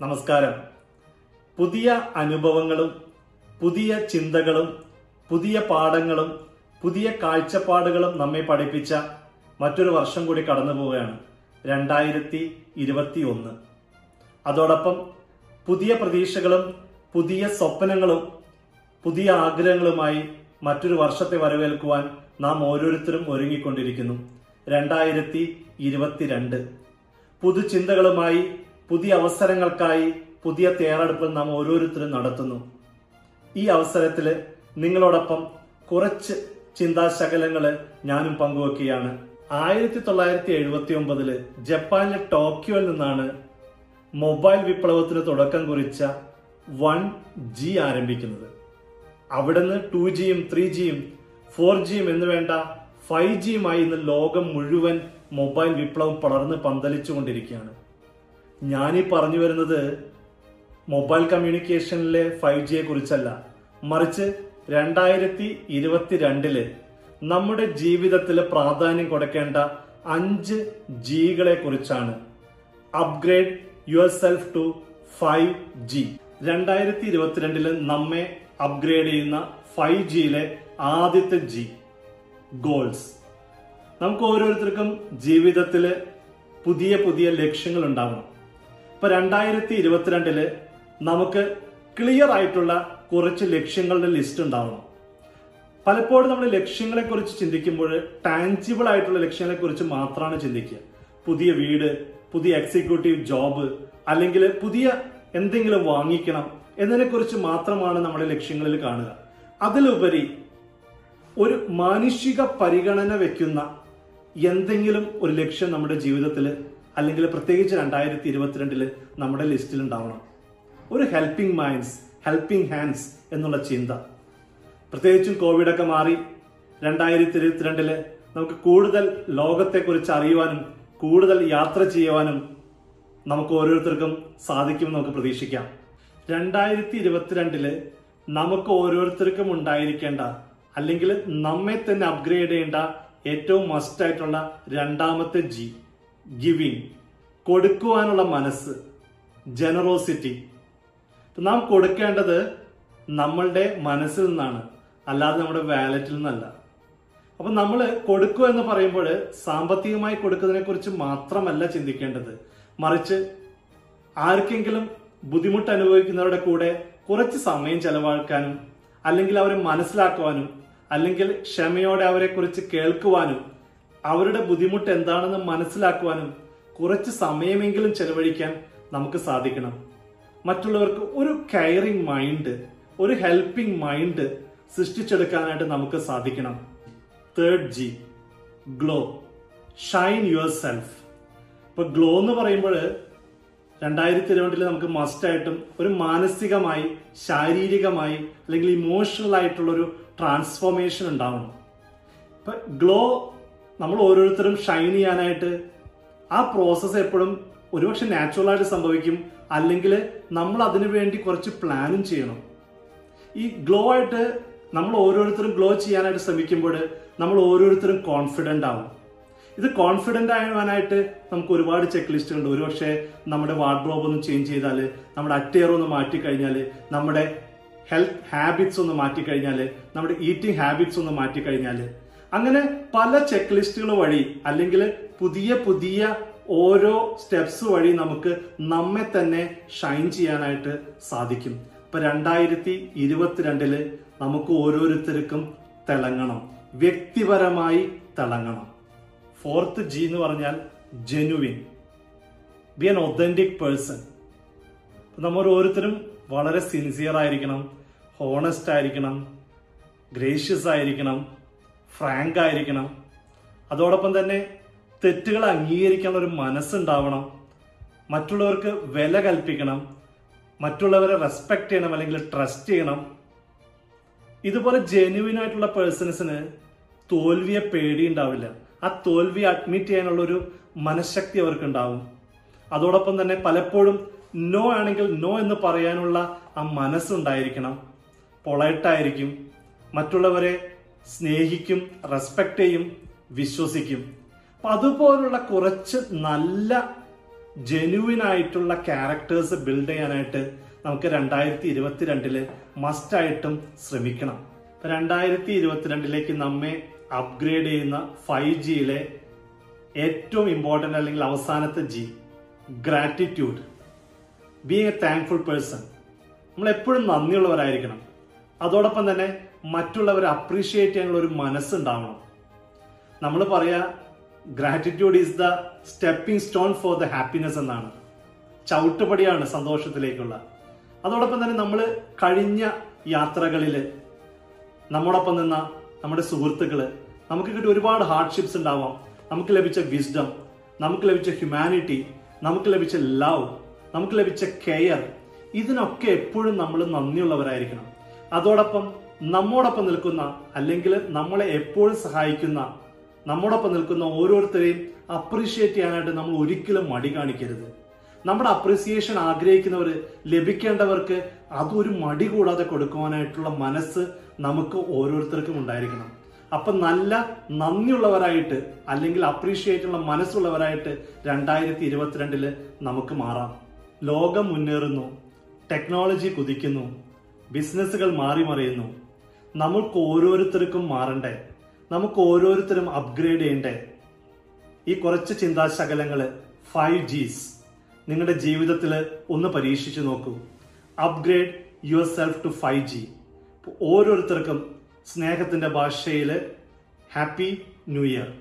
നമസ്കാരം. പുതിയ അനുഭവങ്ങളും പുതിയ ചിന്തകളും പുതിയ പാഠങ്ങളും പുതിയ കാഴ്ചപ്പാടുകളും നമ്മെ പഠിപ്പിച്ച മറ്റൊരു വർഷം കൂടി കടന്നു പോവുകയാണ്. രണ്ടായിരത്തി ഇരുപത്തി ഒന്ന് അതോടൊപ്പം പുതിയ പ്രതീക്ഷകളും പുതിയ സ്വപ്നങ്ങളും പുതിയ ആഗ്രഹങ്ങളുമായി മറ്റൊരു വർഷത്തെ വരവേൽക്കുവാൻ നാം ഓരോരുത്തരും ഒരുങ്ങിക്കൊണ്ടിരിക്കുന്നു. രണ്ടായിരത്തി ഇരുപത്തിരണ്ട് പുതുചിന്തകളുമായി പുതിയ അവസരങ്ങൾക്കായി പുതിയ തയ്യാറെടുപ്പുകൾ നാം ഓരോരുത്തരും നടത്തുന്നു. ഈ അവസരത്തിൽ നിങ്ങളോടൊപ്പം കുറച്ച് ചിന്താശകലങ്ങൾ ഞാനും പങ്കുവെക്കുകയാണ്. ആയിരത്തി തൊള്ളായിരത്തി എഴുപത്തി ഒമ്പതിൽ ജപ്പാനിലെ ടോക്കിയോയിൽ നിന്നാണ് മൊബൈൽ വിപ്ലവത്തിന് തുടക്കം കുറിച്ച വൺ ജി ആരംഭിക്കുന്നത്. അവിടുന്ന് ടു ജിയും ത്രീ ജിയും ഫോർ ജിയും എന്ന് വേണ്ട ഫൈവ് ജിയുമായി ഇന്ന് ലോകം മുഴുവൻ മൊബൈൽ വിപ്ലവം പടർന്ന് പന്തലിച്ചുകൊണ്ടിരിക്കുകയാണ്. ഞാനീ പറഞ്ഞു വരുന്നത് മൊബൈൽ കമ്മ്യൂണിക്കേഷനിലെ ഫൈവ് ജിയെ കുറിച്ചല്ല. മറിച്ച് രണ്ടായിരത്തി ഇരുപത്തിരണ്ടിൽ നമ്മുടെ ജീവിതത്തിൽ പ്രാധാന്യം കൊടുക്കേണ്ട അഞ്ച് ജികളെ കുറിച്ചാണ്. Upgrade yourself to five G. രണ്ടായിരത്തി ഇരുപത്തിരണ്ടിൽ നമ്മെ അപ്ഗ്രേഡ് ചെയ്യുന്ന ഫൈവ് ജിയിലെ ആദ്യത്തെ ജി ഗോൾസ്. നമുക്ക് ഓരോരുത്തർക്കും ജീവിതത്തിൽ പുതിയ പുതിയ ലക്ഷ്യങ്ങൾ ഉണ്ടാവണം ഇപ്പൊ രണ്ടായിരത്തി ഇരുപത്തിരണ്ടിൽ നമുക്ക് ക്ലിയർ ആയിട്ടുള്ള കുറച്ച് ലക്ഷ്യങ്ങളുടെ ലിസ്റ്റ് ഉണ്ടാവണം. പലപ്പോഴും നമ്മൾ ലക്ഷ്യങ്ങളെ കുറിച്ച് ചിന്തിക്കുമ്പോൾ ടാൻജിബിൾ ആയിട്ടുള്ള ലക്ഷ്യങ്ങളെ കുറിച്ച് മാത്രമാണ് ചിന്തിക്കുക. പുതിയ വീട് പുതിയ എക്സിക്യൂട്ടീവ് ജോബ് അല്ലെങ്കിൽ പുതിയ എന്തെങ്കിലും വാങ്ങിക്കണം എന്നതിനെ കുറിച്ച് മാത്രമാണ് നമ്മുടെ ലക്ഷ്യങ്ങളിൽ കാണുക. അതിലുപരി ഒരു മാനുഷിക പരിഗണന വെക്കുന്ന എന്തെങ്കിലും ഒരു ലക്ഷ്യം നമ്മുടെ ജീവിതത്തിൽ അല്ലെങ്കിൽ പ്രത്യേകിച്ച് രണ്ടായിരത്തി ഇരുപത്തിരണ്ടിൽ നമ്മുടെ ലിസ്റ്റിൽ ഉണ്ടാവണം ഒരു ഹെൽപ്പിംഗ് മൈൻഡ്സ് ഹെൽപ്പിംഗ് ഹാൻഡ്സ് എന്നുള്ള ചിന്ത. പ്രത്യേകിച്ചും കോവിഡൊക്കെ മാറി രണ്ടായിരത്തി ഇരുപത്തിരണ്ടിൽ നമുക്ക് കൂടുതൽ ലോകത്തെക്കുറിച്ച് അറിയുവാനും കൂടുതൽ യാത്ര ചെയ്യുവാനും നമുക്ക് ഓരോരുത്തർക്കും സാധിക്കുമെന്ന് നമുക്ക് പ്രതീക്ഷിക്കാം. രണ്ടായിരത്തി ഇരുപത്തിരണ്ടിൽ നമുക്ക് ഓരോരുത്തർക്കും ഉണ്ടായിരിക്കേണ്ട അല്ലെങ്കിൽ നമ്മെ തന്നെ അപ്ഗ്രേഡ് ചെയ്യേണ്ട ഏറ്റവും മസ്റ്റ് ആയിട്ടുള്ള രണ്ടാമത്തെ ജി ഗിവിങ് കൊടുക്കുവാനുള്ള മനസ്സ് ജനറോസിറ്റി നാം കൊടുക്കേണ്ടത് നമ്മളുടെ മനസ്സിൽ നിന്നാണ് അല്ലാതെ നമ്മുടെ വാലറ്റിൽ നിന്നല്ല. അപ്പൊ നമ്മൾ കൊടുക്കുക എന്ന് പറയുമ്പോൾ സാമ്പത്തികമായി കൊടുക്കുന്നതിനെ കുറിച്ച് മാത്രമല്ല ചിന്തിക്കേണ്ടത്. മറിച്ച് ആർക്കെങ്കിലും ബുദ്ധിമുട്ട് അനുഭവിക്കുന്നവരുടെ കൂടെ കുറച്ച് സമയം ചെലവാക്കാനും അല്ലെങ്കിൽ അവരെ മനസ്സിലാക്കുവാനും അല്ലെങ്കിൽ ക്ഷമയോടെ അവരെ കുറിച്ച് കേൾക്കുവാനും അവരുടെ ബുദ്ധിമുട്ട് എന്താണെന്ന് മനസ്സിലാക്കുവാനും കുറച്ച് സമയമെങ്കിലും ചെലവഴിക്കാൻ നമുക്ക് സാധിക്കണം. മറ്റുള്ളവർക്ക് ഒരു കെയറിംഗ് മൈൻഡ് ഒരു ഹെൽപ്പിംഗ് മൈൻഡ് സൃഷ്ടിച്ചെടുക്കാനായിട്ട് നമുക്ക് സാധിക്കണം. Third G glow shine yourself ഇപ്പൊ ഗ്ലോ എന്ന് പറയുമ്പോൾ രണ്ടായിരത്തി ഇരുപതിൽ നമുക്ക് മസ്റ്റായിട്ടും ഒരു മാനസികമായി ശാരീരികമായി അല്ലെങ്കിൽ ഇമോഷണൽ ആയിട്ടുള്ള ഒരു ട്രാൻസ്ഫോർമേഷൻ ഉണ്ടാവണം ഇപ്പൊ ഗ്ലോ നമ്മൾ ഓരോരുത്തരും ഷൈൻ ചെയ്യാനായിട്ട് ആ പ്രോസസ്സ് എപ്പോഴും ഒരുപക്ഷെ നാച്ചുറൽ ആയിട്ട് സംഭവിക്കും. അല്ലെങ്കിൽ നമ്മൾ അതിനു വേണ്ടി കുറച്ച് പ്ലാനും ചെയ്യണം. ഈ ഗ്ലോ ആയിട്ട് നമ്മൾ ഓരോരുത്തരും ഗ്ലോ ചെയ്യാനായിട്ട് ശ്രമിക്കുമ്പോൾ നമ്മൾ ഓരോരുത്തരും കോൺഫിഡന്റ് ആവും. ഇത് കോൺഫിഡന്റ് ആവാനായിട്ട് നമുക്ക് ഒരുപാട് ചെക്ക് ലിസ്റ്റ് ഉണ്ട്. ഒരുപക്ഷെ നമ്മുടെ വാർഡ്രോബ് ഒന്ന് ചേഞ്ച് ചെയ്താൽ നമ്മുടെ അറ്റയർ ഒന്ന് മാറ്റി കഴിഞ്ഞാൽ നമ്മുടെ ഹെൽത്ത് ഹാബിറ്റ്സ് ഒന്ന് മാറ്റി കഴിഞ്ഞാൽ നമ്മുടെ ഈറ്റിംഗ് ഹാബിറ്റ്സ് ഒന്ന് മാറ്റിക്കഴിഞ്ഞാൽ അങ്ങനെ പല ചെക്ക് ലിസ്റ്റുകൾ വഴി അല്ലെങ്കിൽ പുതിയ പുതിയ ഓരോ സ്റ്റെപ്സ് വഴി നമുക്ക് നമ്മെ തന്നെ ഷൈൻ ചെയ്യാനായിട്ട് സാധിക്കും. ഇപ്പൊ രണ്ടായിരത്തി ഇരുപത്തിരണ്ടിൽ നമുക്ക് ഓരോരുത്തർക്കും തിളങ്ങണം. വ്യക്തിപരമായി തിളങ്ങണം. ഫോർത്ത് ജി എന്ന് പറഞ്ഞാൽ genuine be an authentic person നമ്മൾ ഓരോരുത്തരും വളരെ സിൻസിയർ ആയിരിക്കണം ഹോണസ്റ്റ് ആയിരിക്കണം ഗ്രേഷ്യസ് ആയിരിക്കണം. ഫ്രാങ്ക് ആയിരിക്കണം അതോടൊപ്പം തന്നെ തെറ്റുകൾ അംഗീകരിക്കാനുള്ള ഒരു മനസ്സുണ്ടാവണം. മറ്റുള്ളവർക്ക് വില കൽപ്പിക്കണം. മറ്റുള്ളവരെ റെസ്പെക്ട് ചെയ്യണം അല്ലെങ്കിൽ ട്രസ്റ്റ് ചെയ്യണം. ഇതുപോലെ ജെന്യുവിൻ ആയിട്ടുള്ള പേഴ്സൺസിന് തോൽവിയെ പേടി ഉണ്ടാവില്ല ആ തോൽവി അഡ്മിറ്റ് ചെയ്യാനുള്ള ഒരു മനഃശക്തി അവർക്ക് ഉണ്ടാവും അതോടൊപ്പം തന്നെ പലപ്പോഴും നോ ആണെങ്കിൽ നോ എന്ന് പറയാനുള്ള ആ മനസ്സുണ്ടായിരിക്കണം. പൊളൈട്ടായിരിക്കും മറ്റുള്ളവരെ സ്നേഹിക്കും റെസ്പെക്ട് ചെയ്യും വിശ്വസിക്കും. അപ്പൊ അതുപോലുള്ള കുറച്ച് നല്ല ജെന്യുവിൻ ആയിട്ടുള്ള ക്യാരക്ടേഴ്സ് ബിൽഡ് ചെയ്യാനായിട്ട് നമുക്ക് രണ്ടായിരത്തി ഇരുപത്തിരണ്ടിൽ മസ്റ്റായിട്ടും ശ്രമിക്കണം. രണ്ടായിരത്തി ഇരുപത്തിരണ്ടിലേക്ക് നമ്മെ അപ്ഗ്രേഡ് ചെയ്യുന്ന ഫൈവ് ജിയിലെ ഏറ്റവും ഇമ്പോർട്ടന്റ് അല്ലെങ്കിൽ അവസാനത്തെ G gratitude being a thankful person നമ്മൾ എപ്പോഴും നന്ദിയുള്ളവരായിരിക്കണം. അതോടൊപ്പം തന്നെ മറ്റുള്ളവരെ അപ്രീഷിയേറ്റ് ചെയ്യാനുള്ള ഒരു മനസ്സുണ്ടാവണം. നമ്മൾ പറയാ gratitude is the stepping stone for the happiness എന്നാണ്. ചവിട്ടുപടിയാണ് സന്തോഷത്തിലേക്കുള്ള. അതോടൊപ്പം തന്നെ നമ്മൾ കഴിഞ്ഞ യാത്രകളിൽ നമ്മോടൊപ്പം നിന്ന നമ്മുടെ സുഹൃത്തുക്കൾ നമുക്ക് കിട്ടിയ ഒരുപാട് ഹാർഡ്ഷിപ്സ് ഉണ്ടാവാം. നമുക്ക് ലഭിച്ച വിസ്ഡം നമുക്ക് ലഭിച്ച ഹ്യൂമാനിറ്റി നമുക്ക് ലഭിച്ച ലവ് നമുക്ക് ലഭിച്ച കെയർ ഇതിനൊക്കെ എപ്പോഴും നമ്മൾ നന്ദിയുള്ളവരായിരിക്കണം. അതോടൊപ്പം നമ്മോടൊപ്പം നിൽക്കുന്ന അല്ലെങ്കിൽ നമ്മളെ എപ്പോഴും സഹായിക്കുന്ന നമ്മോടൊപ്പം നിൽക്കുന്ന ഓരോരുത്തരെയും അപ്രീഷിയേറ്റ് ചെയ്യാനായിട്ട് നമ്മൾ ഒരിക്കലും മടി കാണിക്കരുത്. നമ്മുടെ അപ്രീസിയേഷൻ ആഗ്രഹിക്കുന്നവർ ലഭിക്കേണ്ടവർക്ക് അതൊരു മടി കൂടാതെ കൊടുക്കുവാനായിട്ടുള്ള മനസ്സ് നമുക്ക് ഓരോരുത്തർക്കും ഉണ്ടായിരിക്കണം. അപ്പൊ നല്ല നന്ദിയുള്ളവരായിട്ട് അല്ലെങ്കിൽ അപ്രീഷിയേറ്റ് ഉള്ള മനസ്സുള്ളവരായിട്ട് രണ്ടായിരത്തി ഇരുപത്തിരണ്ടിൽ നമുക്ക് മാറാം. ലോകം മുന്നേറുന്നു ടെക്നോളജി കുതിക്കുന്നു ബിസിനസ്സുകൾ മാറി മറിയുന്നു നമുക്ക് ഓരോരുത്തർക്കും മാറണ്ടേ? നമുക്ക് ഓരോരുത്തരും അപ്ഗ്രേഡ് ചെയ്യണ്ടേ? ഈ കുറച്ച് ചിന്താശകലങ്ങൾ ഫൈവ് ജീസ് നിങ്ങളുടെ ജീവിതത്തിൽ ഒന്ന് പരീക്ഷിച്ചു നോക്കൂ. Upgrade yourself to five G ഓരോരുത്തർക്കും സ്നേഹത്തിന്റെ ഭാഷയിൽ ഹാപ്പി ന്യൂ ഇയർ